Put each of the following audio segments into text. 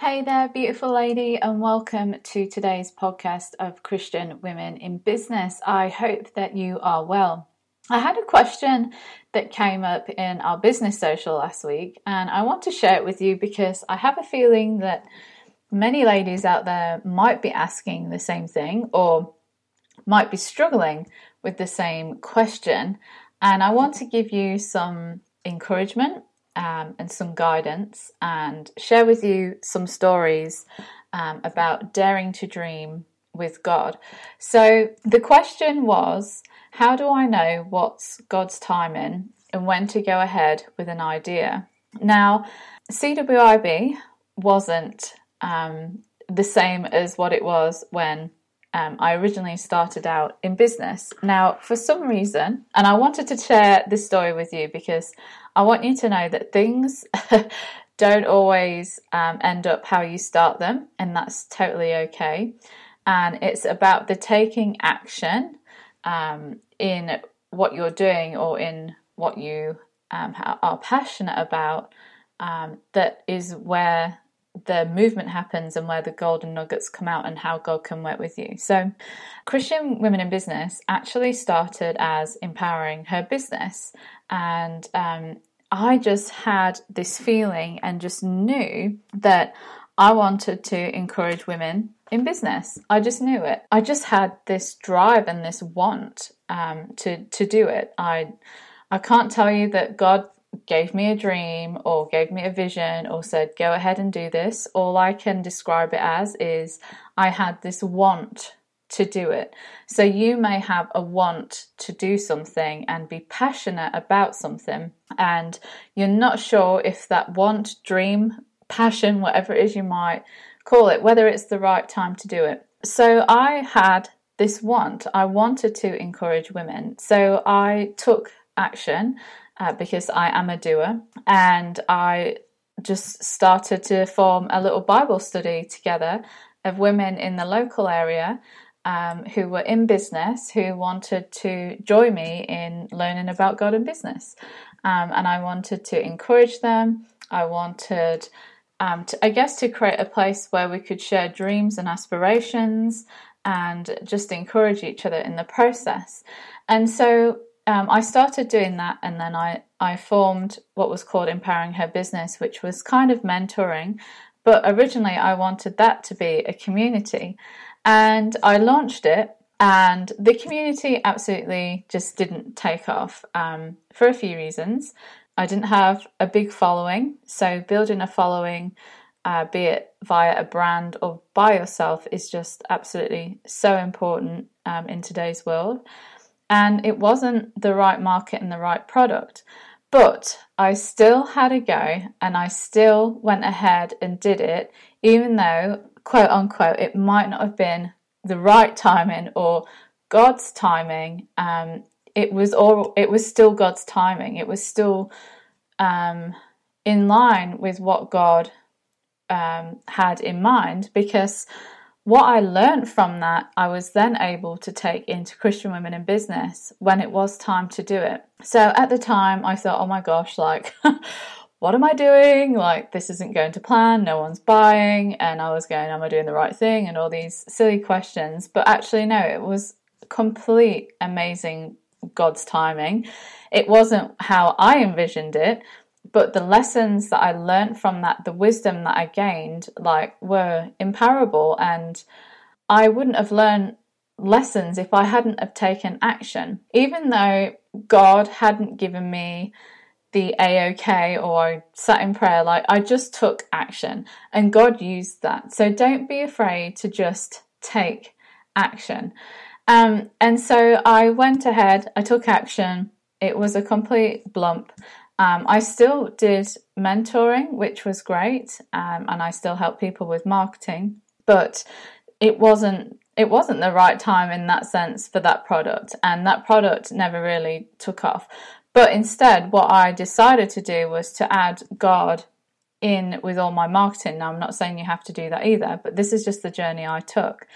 Hey there, beautiful lady, and welcome to today's podcast of Christian Women in Business. I hope that you are well. I had a question that came up in our business social last week, and I want to share it with you because I have a feeling that many ladies out there might be asking the same thing or might be struggling with the same question. And I want to give you some encouragement um, and some guidance and share with you some stories um, about daring to dream with God. So the question was how do I know what's God's timing and when to go ahead with an idea? Now, CWIB wasn't um, the same as what it was when um, I originally started out in business. Now, for some reason, and I wanted to share this story with you because I want you to know that things don't always um, end up how you start them, and that's totally okay. And it's about the taking action um, in what you're doing or in what you um, are passionate about um, that is where the movement happens and where the golden nuggets come out and how God can work with you. So, Christian Women in Business actually started as empowering her business, and um, I just had this feeling and just knew that I wanted to encourage women in business. I just knew it. I just had this drive and this want um, to to do it. I I can't tell you that God gave me a dream or gave me a vision or said, go ahead and do this. All I can describe it as is I had this want to do it. So you may have a want to do something and be passionate about something, and you're not sure if that want, dream, passion, whatever it is you might call it, whether it's the right time to do it. So I had this want. I wanted to encourage women. So I took action uh, because I am a doer, and I just started to form a little Bible study together of women in the local area um, who were in business who wanted to join me in learning about God and business. Um, and I wanted to encourage them. I wanted, um, to, I guess, to create a place where we could share dreams and aspirations and just encourage each other in the process. And so um, I started doing that, and then I, I formed what was called Empowering Her Business, which was kind of mentoring. But originally, I wanted that to be a community. And I launched it, and the community absolutely just didn't take off um, for a few reasons. I didn't have a big following, so building a following, uh, be it via a brand or by yourself, is just absolutely so important um, in today's world and it wasn't the right market and the right product. But I still had a go and I still went ahead and did it, even though, quote unquote, it might not have been the right timing or God's timing. Um, it was all it was still God's timing. It was still um, in line with what God um, had in mind because what I learned from that, I was then able to take into Christian Women in Business when it was time to do it. So at the time, I thought, oh my gosh, like, what am I doing? Like, this isn't going to plan, no one's buying. And I was going, am I doing the right thing? And all these silly questions. But actually, no, it was complete amazing God's timing. It wasn't how I envisioned it, but the lessons that I learned from that, the wisdom that I gained, like were imparable, and I wouldn't have learned lessons if I hadn't have taken action. Even though God hadn't given me the AOK or I sat in prayer, like I just took action and God used that. So don't be afraid to just take action. Um, and so I went ahead, I took action. It was a complete blump. Um, I still did mentoring, which was great, um, and I still help people with marketing, but it wasn't it wasn't the right time in that sense for that product, and that product never really took off. But instead, what I decided to do was to add God in with all my marketing. Now, I'm not saying you have to do that either, but this is just the journey I took.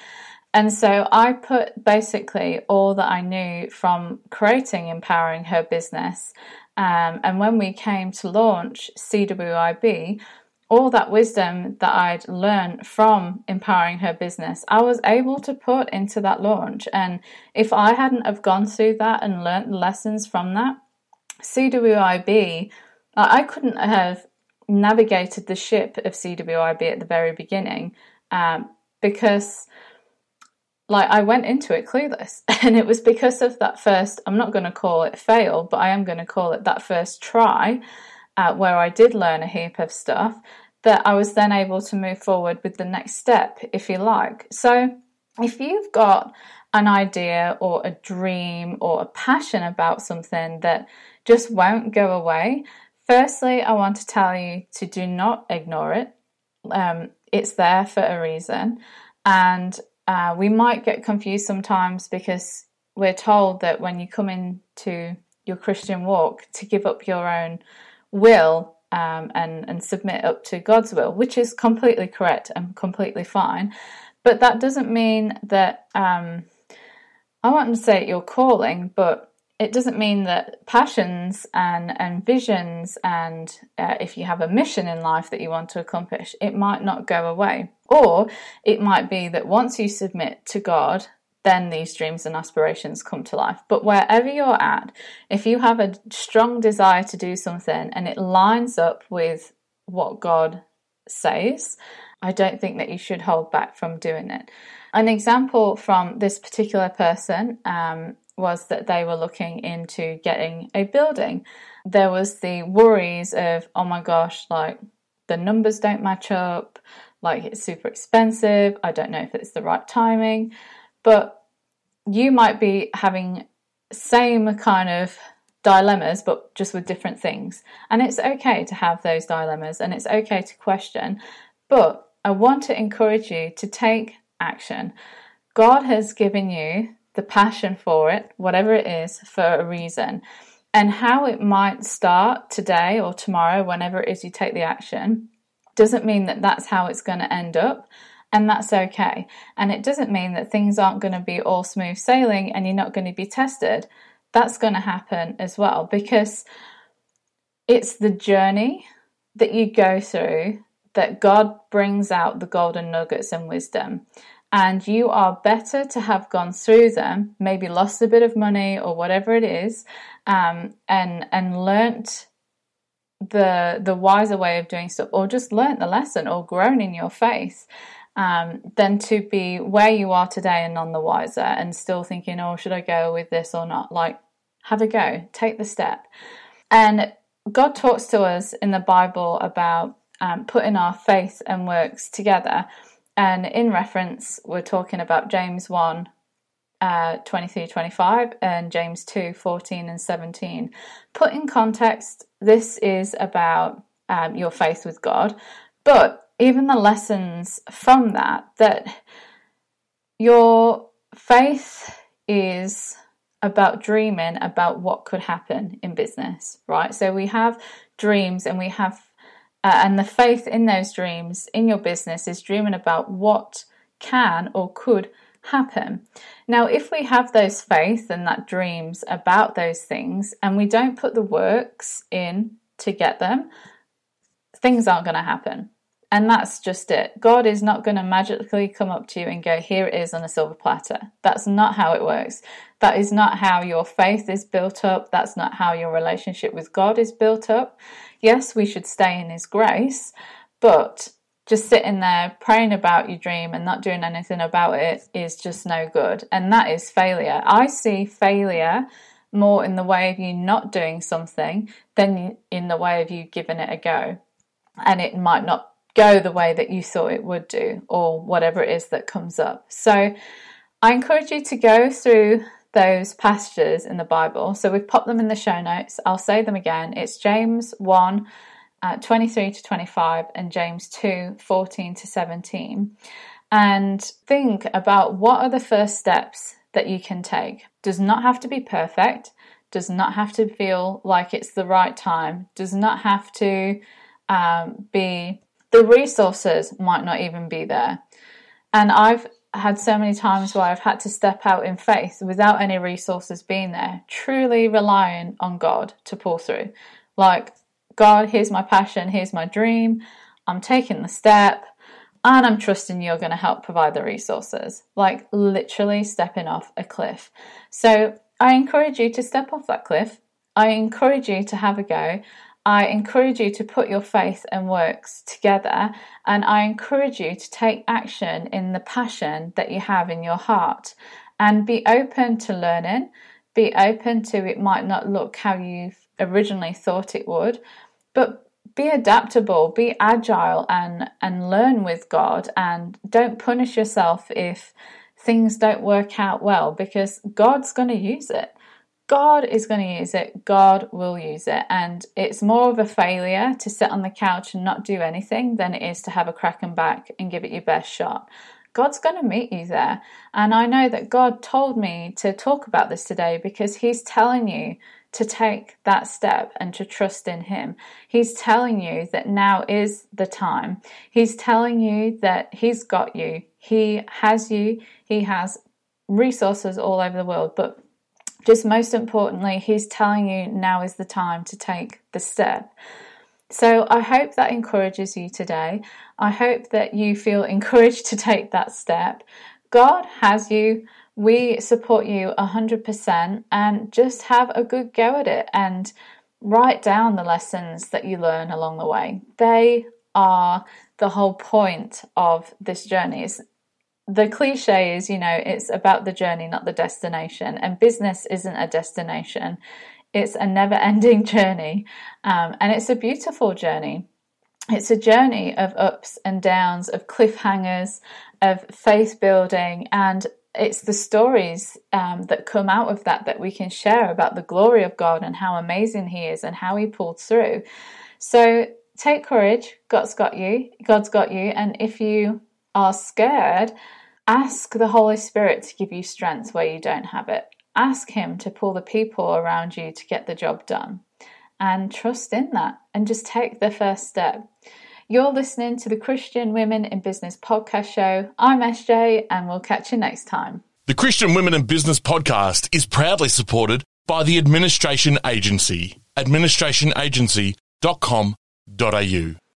And so I put basically all that I knew from creating Empowering Her Business um, and when we came to launch CWIB, all that wisdom that I'd learned from empowering her business, I was able to put into that launch. And if I hadn't have gone through that and learned the lessons from that, CWIB, I couldn't have navigated the ship of CWIB at the very beginning um, because like I went into it clueless. And it was because of that first I'm not going to call it fail but I am going to call it that first try uh, where I did learn a heap of stuff that I was then able to move forward with the next step if you like. So if you've got an idea or a dream or a passion about something that just won't go away firstly I want to tell you to do not ignore it. Um, it's there for a reason. And uh, we might get confused sometimes because we're told that when you come into your Christian walk to give up your own will um, and and submit up to God's will, which is completely correct and completely fine. But that doesn't mean that um, I want to say your calling, but it doesn't mean that passions and and visions and uh, if you have a mission in life that you want to accomplish, it might not go away. Or it might be that once you submit to God, then these dreams and aspirations come to life. But wherever you're at, if you have a strong desire to do something and it lines up with what God says, I don't think that you should hold back from doing it. An example from this particular person um, was that they were looking into getting a building. There was the worries of, oh my gosh, like the numbers don't match up, like it's super expensive, I don't know if it's the right timing. But you might be having same kind of dilemmas but just with different things. And it's okay to have those dilemmas and it's okay to question, but I want to encourage you to take action. God has given you the passion for it, whatever it is, for a reason. And how it might start today or tomorrow, whenever it is you take the action, doesn't mean that that's how it's going to end up. And that's okay. And it doesn't mean that things aren't going to be all smooth sailing and you're not going to be tested. That's going to happen as well because it's the journey that you go through that God brings out the golden nuggets and wisdom and you are better to have gone through them, maybe lost a bit of money or whatever it is, um, and and learnt the the wiser way of doing stuff, or just learnt the lesson, or grown in your faith, um, than to be where you are today and none the wiser, and still thinking, oh, should I go with this or not? Like, have a go, take the step, and God talks to us in the Bible about um, putting our faith and works together. And in reference, we're talking about James 1 uh, 23 25 and James 2 14 and 17. Put in context, this is about um, your faith with God, but even the lessons from that, that your faith is about dreaming about what could happen in business, right? So we have dreams and we have uh, and the faith in those dreams in your business is dreaming about what can or could happen. Now, if we have those faith and that dreams about those things and we don't put the works in to get them, things aren't going to happen. And that's just it. God is not going to magically come up to you and go, Here it is on a silver platter. That's not how it works. That is not how your faith is built up. That's not how your relationship with God is built up yes, we should stay in His grace, but just sitting there praying about your dream and not doing anything about it is just no good. And that is failure. I see failure more in the way of you not doing something than in the way of you giving it a go. And it might not go the way that you thought it would do, or whatever it is that comes up. So I encourage you to go through those passages in the Bible. So we've popped them in the show notes. I'll say them again. It's James 1 uh, 23 to 25 and James 2 14 to 17. And think about what are the first steps that you can take. Does not have to be perfect, does not have to feel like it's the right time, does not have to um, be, the resources might not even be there. And I've had so many times where I've had to step out in faith without any resources being there, truly relying on God to pull through. Like, God, here's my passion, here's my dream. I'm taking the step, and I'm trusting you're going to help provide the resources. Like literally stepping off a cliff. So I encourage you to step off that cliff. I encourage you to have a go. I encourage you to put your faith and works together, and I encourage you to take action in the passion that you have in your heart and be open to learning. Be open to it might not look how you originally thought it would, but be adaptable, be agile, and, and learn with God, and don't punish yourself if things don't work out well because God's going to use it. God is going to use it, God will use it. And it's more of a failure to sit on the couch and not do anything than it is to have a cracking back and give it your best shot. God's going to meet you there. And I know that God told me to talk about this today because He's telling you to take that step and to trust in Him. He's telling you that now is the time. He's telling you that He's got you, He has you, He has resources all over the world. But just most importantly, he's telling you now is the time to take the step. So I hope that encourages you today. I hope that you feel encouraged to take that step. God has you. We support you 100% and just have a good go at it and write down the lessons that you learn along the way. They are the whole point of this journey. It's the cliche is, you know, it's about the journey, not the destination. And business isn't a destination, it's a never ending journey. Um, and it's a beautiful journey. It's a journey of ups and downs, of cliffhangers, of faith building, and it's the stories um, that come out of that that we can share about the glory of God and how amazing He is and how He pulled through. So take courage. God's got you. God's got you. And if you are scared, ask the Holy Spirit to give you strength where you don't have it. Ask Him to pull the people around you to get the job done. And trust in that and just take the first step. You're listening to the Christian Women in Business podcast show. I'm SJ, and we'll catch you next time. The Christian Women in Business podcast is proudly supported by the Administration Agency, administrationagency.com.au.